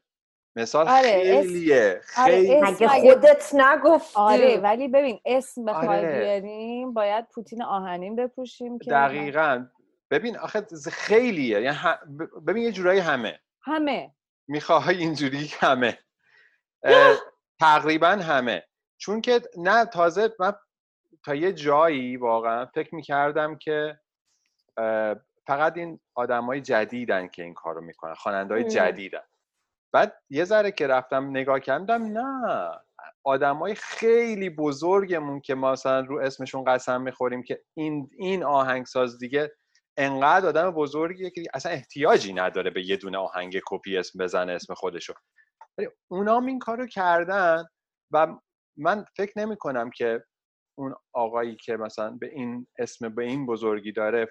مثال آره خیلیه آره خیلی مگه خودت نگفتی؟ آره ولی ببین اسم بخوای آره. بیاریم باید پوتین آهنین بپوشیم که دقیقا. ببین آخه خیلیه. یعنی ببین یه جورایی همه. همه. می‌خوای اینجوری همه. تقریبا همه. چون که نه تازه من تا یه جایی واقعا فکر می‌کردم که فقط این های جدیدن که این کارو می‌کنن خواننده های جدیدن. بعد یه ذره که رفتم نگاه کردم نه های خیلی بزرگمون که ما مثلا رو اسمشون قسم می‌خوریم که این این آهنگساز دیگه انقدر آدم بزرگیه که اصلا احتیاجی نداره به یه دونه آهنگ کپی اسم بزنه اسم خودشو. ولی اونام این کارو کردن و من فکر نمی کنم که اون آقایی که مثلا به این اسم به این بزرگی داره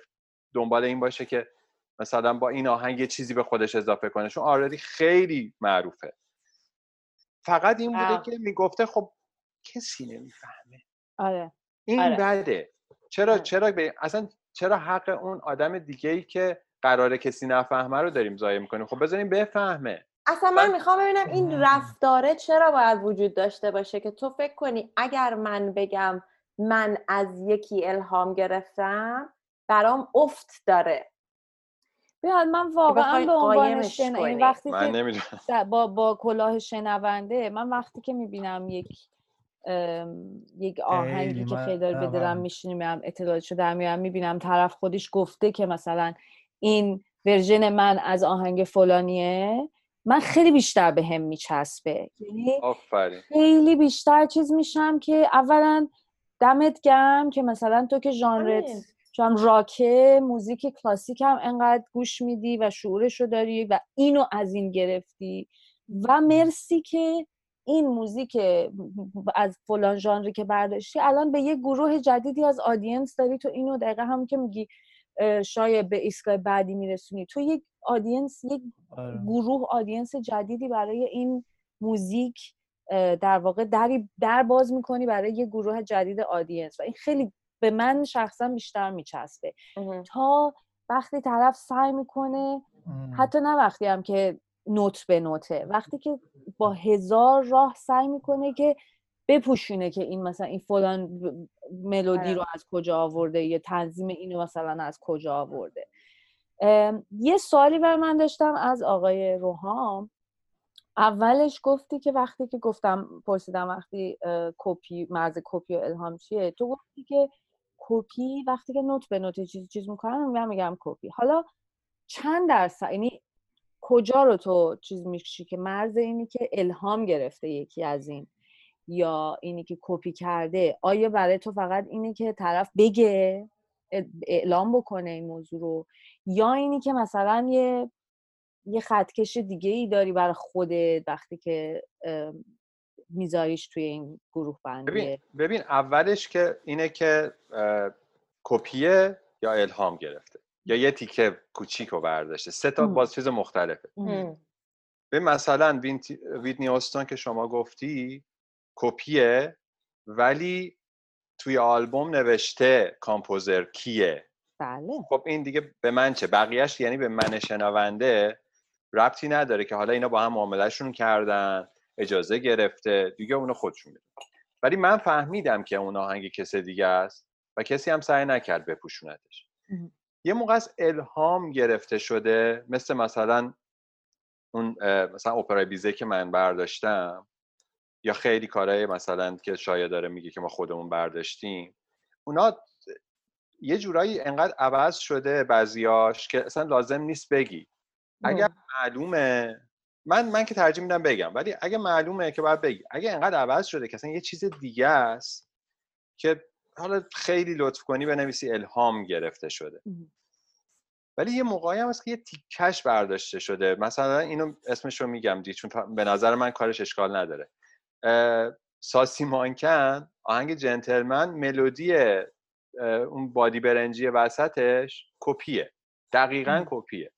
دنبال این باشه که مثلا با این آهنگ یه چیزی به خودش اضافه کنه. چون آردی خیلی معروفه. فقط این بوده آه. که می‌گفته خب کسی نمی‌فهمه. آره. این آره. بده. چرا آره. چرا به اصلا چرا حق اون آدم دیگه ای که قراره کسی نفهمه رو داریم ضایع می‌کنیم؟ خب بذاریم بفهمه. اصلا من می‌خوام ببینم این رفتاره چرا باید وجود داشته باشه که تو فکر کنی اگر من بگم من از یکی الهام گرفتم برام افت داره بیاد من واقعا به عنوان شن... این. وقتی من که با با کلاه شنونده من وقتی که می‌بینم یک ام، یک آهنگی که خیلی داره به دلم من- میشینه میرم اطلاعاتشو در میارم می‌بینم طرف خودش گفته که مثلا این version من از آهنگ فلانیه من خیلی بیشتر به هم میچسبه یعنی آفرین خیلی بیشتر چیز میشم که اولا دمت گرم که مثلا تو که ژانرت. چون راکه موزیک کلاسیک هم انقدر گوش میدی و شعورش رو داری و اینو از این گرفتی و مرسی که این موزیک از فلان ژانری که برداشتی الان به یه گروه جدیدی از audience داری. تو اینو دقیقه هم که میگی شاید به ایستگاه بعدی میرسونی. تو یک audience یک آره. گروه audience جدیدی برای این موزیک در واقع دری در باز می‌کنی برای یه گروه جدید audience و این خیلی به من شخصا بیشتر میچسبه. تا وقتی طرف سعی می‌کنه. حتی نه وقتی هم که note به note ه وقتی که با هزار راه سعی می‌کنه که بپوشونه که این مثلا این فلان ملودی آره. رو از کجا آورده یا تنظیم اینو مثلا از کجا آورده یه سوالی بر من داشتم از آقای روحام اولش گفتی که وقتی که گفتم پرسیدم وقتی کپی مرز کپی و الهام چیه تو گفتی که کپی وقتی که note به note چیز چیز می‌کنم من میگم کپی. حالا چند درصد؟ یعنی کجا رو تو چیز میشی که مرز اینی که الهام گرفته یکی از این؟ یا اینی که کپی کرده؟ آیا برای تو فقط اینه که طرف بگه اعلام بکنه این موضوع رو؟ یا اینی که مثلا یه یه خطکش دیگه ای داری برای خودت وقتی که میذاریش توی این گروه ببین بندی ببین اولش که اینه که کپیه یا الهام گرفته یا یه تیکه کوچیک رو برداشته. سه تا. باز چیز مختلفه. به مثلا ویتنی اوستون که شما گفتی کپیه ولی توی آلبوم نوشته کامپوزر کیه؟ بله. خب این دیگه به من چه؟ بقیهش یعنی به من شنونده ربطی نداره که حالا اینا با هم معاملهشون کردن. اجازه گرفته دیگه اونو خودشون می‌دونن. ولی من فهمیدم که اون آهنگ کسی دیگه است و کسی هم سعی نکرد بپوشونتش. مهم. یه موقع از الهام گرفته شده مثل مثلا اون مثلا اپرای بیزه که من برداشتم یا خیلی کارهای مثلا که شاید داره میگه که ما خودمون برداشتیم اونا یه جورایی انقدر عوض شده بعضیاش که اصلا لازم نیست بگی. اگر معلومه من من که ترجیح میدم بگم. ولی اگه معلومه که باید بگی. اگه انقدر عوض شده که اصلا یه چیز دیگه است که حالا خیلی لطف کنی بنویسی الهام گرفته شده. ولی یه موقعی هم هست که یه تیکش برداشته شده. مثلا اینو اسمش رو میگم دی چون به نظر من کارش اشکال نداره. ساسی مانکن آهنگ جنتلمن ملودی اون بادی برنجی وسطش کپیه. دقیقا. کپیه.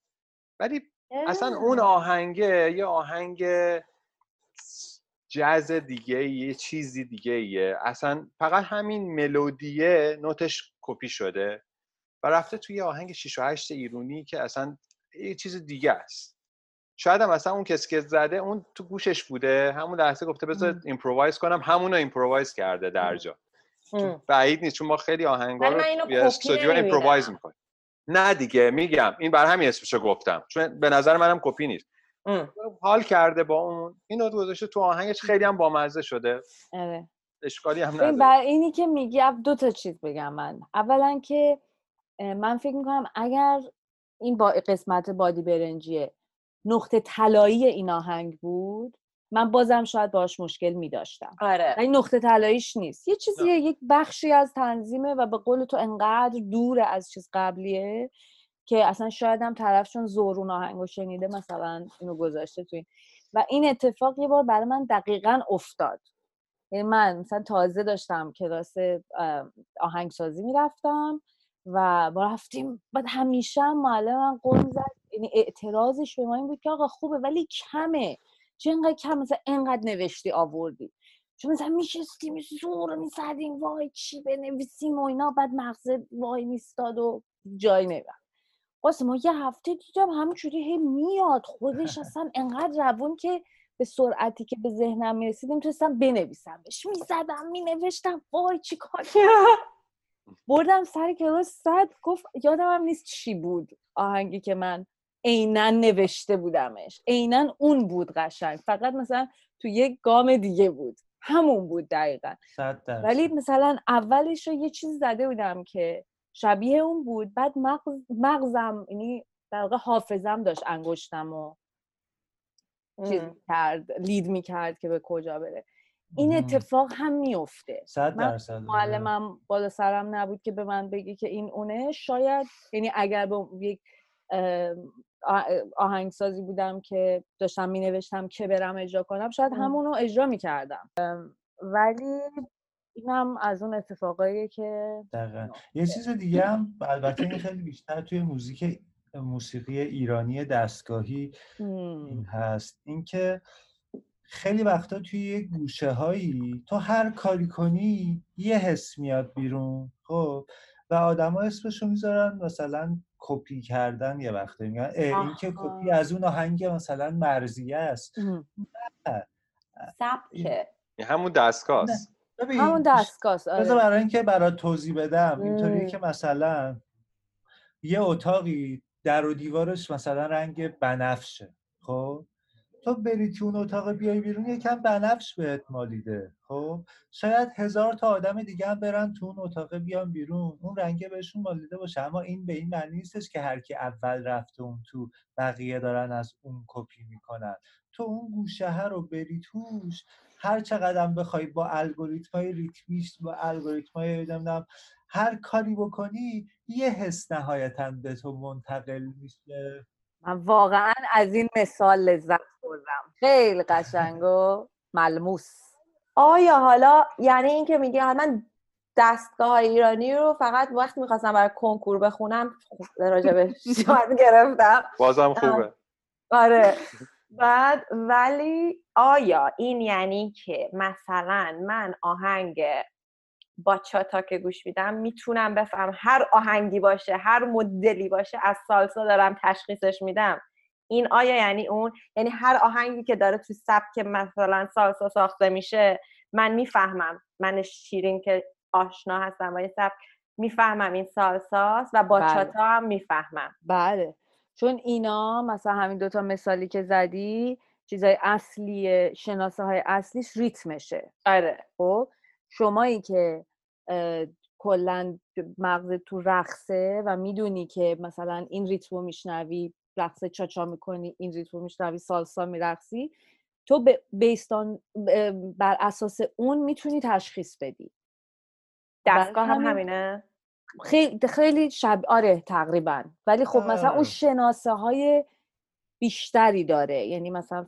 ولی اصلا اون آهنگه یه آهنگ جز دیگه یه چیزی دیگه ایه. اصلا فقط همین ملودیه note ش کپی شده و رفته توی یه آهنگ 6 و 8 ایرونی که اصلا یه چیز دیگه است. شاید هم اصلا اون کسی که زده اون تو گوشش بوده. همون لحظه گفته بذار. improvise کنم همونو improvise کرده در جا. بعید نیست چون ما خیلی آهنگا رو توی استودیو. improvise می‌کنیم. نه دیگه میگم. این بر همین اسمشو گفتم. چون به نظر منم کپی نیست. هم. حال کرده با اون. اینو گذاشته تو آهنگش. خیلی هم بامزه شده. آره. اشکالی هم نداره. بر اینی که میگی دو تا چیز بگم من. اولا که من فکر می‌کنم اگر این با قسمت بادی برنجیه نقطه طلایی این آهنگ بود من بازم شاید باش مشکل میداشتم. آره. ولی نقطه طلاییش نیست. یه چیزیه یک بخشی از تنظیمه و به قول تو انقدر دور از چیز قبلیه که اصلا شاید هم طرف چون زورون آهنگو شنیده مثلا اینو گذاشته تو این. و این اتفاق یه بار برای من دقیقا افتاد. یعنی من مثلا تازه داشتم کلاس آهنگسازی می‌رفتم و ما رفتیم. بعد همیشه هم معلمم قول زد. یعنی اعتراضش به ما این بود که آقا خوبه ولی کمه. چه اینقدر کم مثلا اینقدر نوشتی آوردی؟ چون مثلا میشستیم زور می‌زدیم وای چی بنویسیم و اینا بعد مغزه وای میستاد و جای نمیرم واسه ما یه هفته دیدم همینجوری هی میاد. خودش اصلا انقدر روون که به سرعتی که به ذهنم می‌رسید می‌تونستم بنویسمش می‌زدم مینوشتم. وای چی کار بردم سر کلاس صد گفت یادم هم نیست چی بود آهنگی که من عینا نوشته بودمش عینا اون بود قشنگ فقط مثلا تو یک گام دیگه بود همون بود دقیقا. ولی مثلا اولش رو یه چیز زده بودم که شبیه اون بود بعد مغز مغزم یعنی در واقع حافظم داشت انگشتم و چیز. کرد لید می‌کرد که به کجا بره این. اتفاق هم میفته صد من درصد. معلمم بالا سرم نبود که به من بگی که این اونه شاید یعنی اگر به یک آهنگسازی بودم که داشتم می نوشتم که برم اجرا کنم شاید. همونو اجرا می کردم ولی اینم از اون اتفاقایی که دقیقا. یه چیز دیگه هم البته این خیلی بیشتر توی موزیک موسیقی ایرانی دستگاهی این هست. اینکه خیلی وقتا توی یه گوشه هایی تو هر کاری کنی یه حس میاد بیرون خب؟ و آدما اسمشو می‌ذارن مثلا کپی کردن یه وقته میگن. این که. کپی از اون آهنگ مثلا مرزیه است. سبکه این همون دستگاه است ببین همون دستگاه بذار برای اینکه برات توضیح بدم اینطوریه ام. که مثلا یه اتاقی در و دیوارش مثلا رنگ بنفشه خب؟ تو بری تو اون اتاق بیای بیرون یکم بنفش بهت مالیده خب؟ شاید هزار تا آدم دیگه هم برن تو اون اتاق بیان بیرون. اون رنگه بهشون مالیده باشه. اما این به این معنی نیستش که هر کی اول رفته اون تو بقیه دارن از اون کپی می‌کنن. تو اون گوشه رو بری توش هر چقدر بخوای با الگوریتم های ریتمیش با الگوریتم های هر کاری بکنی یه حس نهایتا به تو منتقل میشه. من واقعا از این مثال لذت بردم. خیلی قشنگ و ملموس. آیا حالا یعنی این که میگه من دستگاه ایرانی رو فقط وقتی می‌خواستم برای کنکور بخونم راجبش یاد گرفتم. بازم خوبه. آره. بعد ولی آیا این یعنی که مثلا من آهنگ باچاتا که گوش میدم می‌تونم بفهم. هر آهنگی باشه هر مدلی باشه از سالسا دارم تشخیصش میدم. این آیا یعنی اون؟ یعنی هر آهنگی که داره تو سبک مثلا سالسا ساخته میشه من می‌فهمم. من شیرین که آشنا هستم با این سبک می‌فهمم این سالساست و باچاتا هم می‌فهمم. بله. چون اینا مثلا همین دوتا مثالی که زدی چیزای اصلی شناسه های اصلیش ریتمشه. آره. خب شمایی که کلا مغز تو رقصه و می‌دونی که مثلا این ریتمو میشنوی رقص چاچا می‌کنی این ریتمو میشنوی سالسا میرقصی. تو به بیستان بر اساس اون می‌تونی تشخیص بدی. دستگاه هم همین- همینه؟ خیلی خیلی شب آره تقریبا. ولی خب مثلا آه. اون شناسه های بیشتری داره. یعنی مثلا.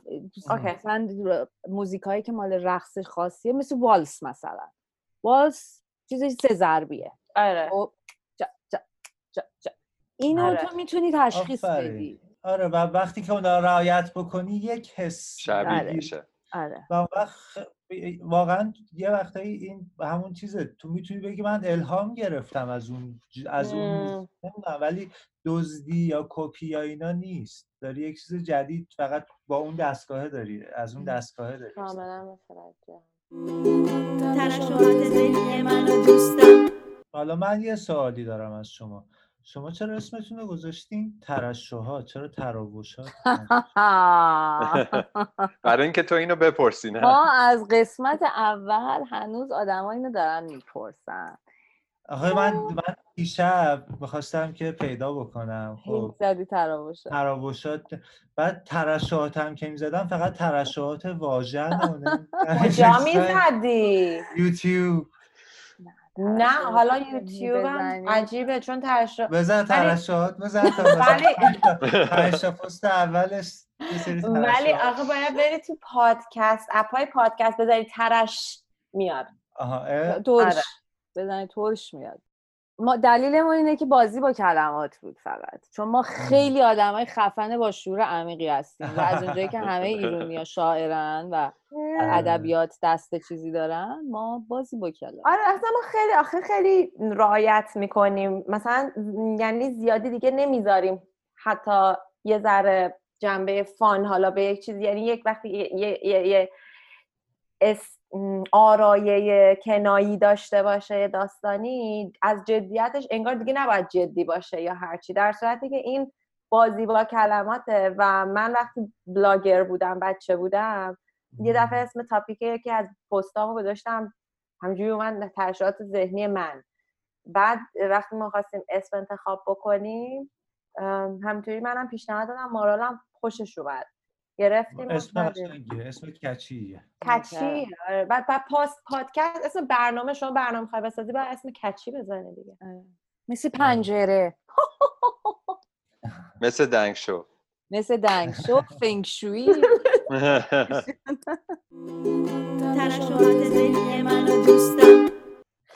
مثلا موزیک هایی که مال رقص خاصیه مثل والس مثلا. والس چیزی سه ضربیه. آره. جا جا جا جا. اینو آره. تو می‌تونی تشخیص. بدی. آره و وقتی که اون رعایت بکنی یک حس. شبیه بله. میشه. آره. و وقت واقعا یه وقتایی این همون چیزه. تو می‌تونی بگی من الهام گرفتم از اون ج- از اون ولی دزدی یا کپی یا اینا نیست. داری یک چیز جدید فقط با اون دستگاهه داری از اون دستگاهه داری. کاملا متوجه ترشحات ذهنی منو دوستم. حالا من یه سوالی دارم از شما. شما چرا اسمتون رو گذاشتین ترشحات؟ چرا تراوشات برای اینکه تو اینو بپرسی نه؟ ما از قسمت اول هنوز آدم اینو دارن می‌پرسن. آخه من من دیشب می‌خواستم که پیدا بکنم خب زدی تراوشات تراوشات بعد ترشحات هم که می‌زدم فقط ترشحات واژن. کجا می‌زدی یوتیوب نه حالا یوتیوب هم. عجیبه چون ترش بزن ترشحات بزن تا پست اولش ولی. آخه باید بری تو پادکست اپ های پادکست بذاری ترش میاد آها. بزنی ترش میاد. ما دلیلمون اینه که بازی با کلمات بود فقط. چون ما خیلی آدمای خفن با شعور عمیقی هستیم و از اونجایی که همه ایرونیا شاعرن و ادبیات دست چیزی دارن ما بازی با کلمات. آره اصلا ما خیلی آخه خیلی رعایت می‌کنیم. مثلا یعنی زیادی دیگه نمی‌ذاریم حتی یه ذره جنبه فان حالا به یک چیز یعنی یک وقتی یه, یه, یه, یه اس آرایه کنایی داشته باشه داستانی از جدیتش انگار دیگه نباید جدی باشه یا هرچی. در صورتی که این بازی با کلماته و من وقتی بلاگر بودم بچه بودم یه دفعه اسم تاپیک یکی از پستامو گذاشتم. همجوری اومد ترشحات ذهنی من. بعد وقتی ما خواستیم اسم انتخاب بکنیم همینطوری منم پیشنهاد دادم. مارالم خوشش اومد. گرفتیم اسم. قشنگیه اسم کچیه. کچی آره. بعد بعد پاست پادکست اسم برنامه شما برنامه می‌خوای بسازی باید اسم کچی بزنی دیگه. مثل پنجره. مثل دنگ شو. مثل دنگشو فنگشویی ترشحات ذهنی منو دوستم.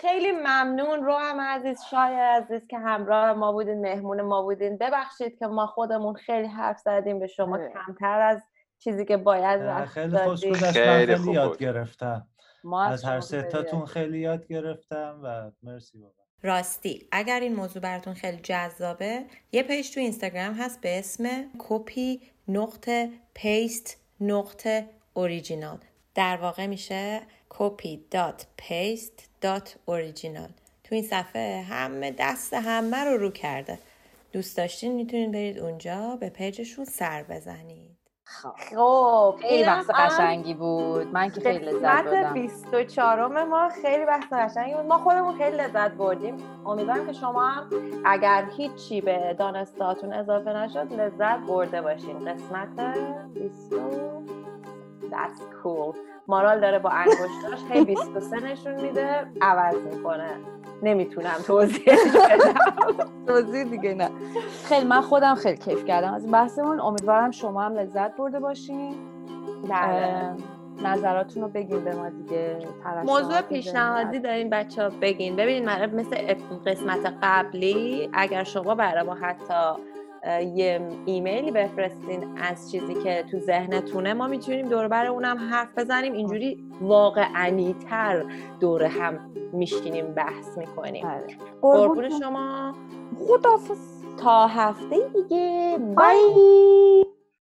خیلی ممنون. رو هم عزیز شایر عزیز که همراه ما بودین مهمون ما بودین. ببخشید که ما خودمون خیلی حرف زدیم به شما اه. کمتر از چیزی که باید خیلی خوش. گذشت. من خیلی خیلی خوب یاد. گرفتم. ما از هر شما سه خیلی تاتون یاد خیلی یاد گرفتم و مرسی بابا. راستی اگر این موضوع براتون خیلی جذابه یه page تو اینستاگرام هست به اسم کپی نقطه paste نقطه اوریجینال. در واقع میشه copy dot paste dot original تو این صفحه همه دست همه رو رو کرده. دوست داشتین می‌تونید برید اونجا به page شون سر بزنید. خب. خیلی اینم بحث قشنگی بود. من که خیلی لذت قسمت بردم. 24 ما خیلی بحث قشنگی بود. ما خودمون خیلی لذت بردیم. امیدوارم که شما هم اگر هیچی به دانستهاتون اضافه نشد لذت برده باشین. قسمت 20 That's cool. مارال داره با انگشتاش هی 23 نشون میده عوض می‌کنه. نمی‌تونم توضیح بدم. توضیح دیگه نه. خیلی من خودم خیلی کیف کردم. از این بحثمون امیدوارم شما هم لذت برده باشین. اه، نظراتون رو بگین به ما دیگه موضوع پیشنهادی دارین بچه ها بگین. ببینید مثل قسمت قبلی اگر شما برای ما حتی یه ایمیلی بفرستین از چیزی که تو ذهنتونه. ما می‌تونیم دور بر اونم حرف بزنیم. اینجوری واقعنی تر دور هم میشینیم بحث می‌کنیم. آره. قربون شما. خداحافظ تا هفته دیگه. بای.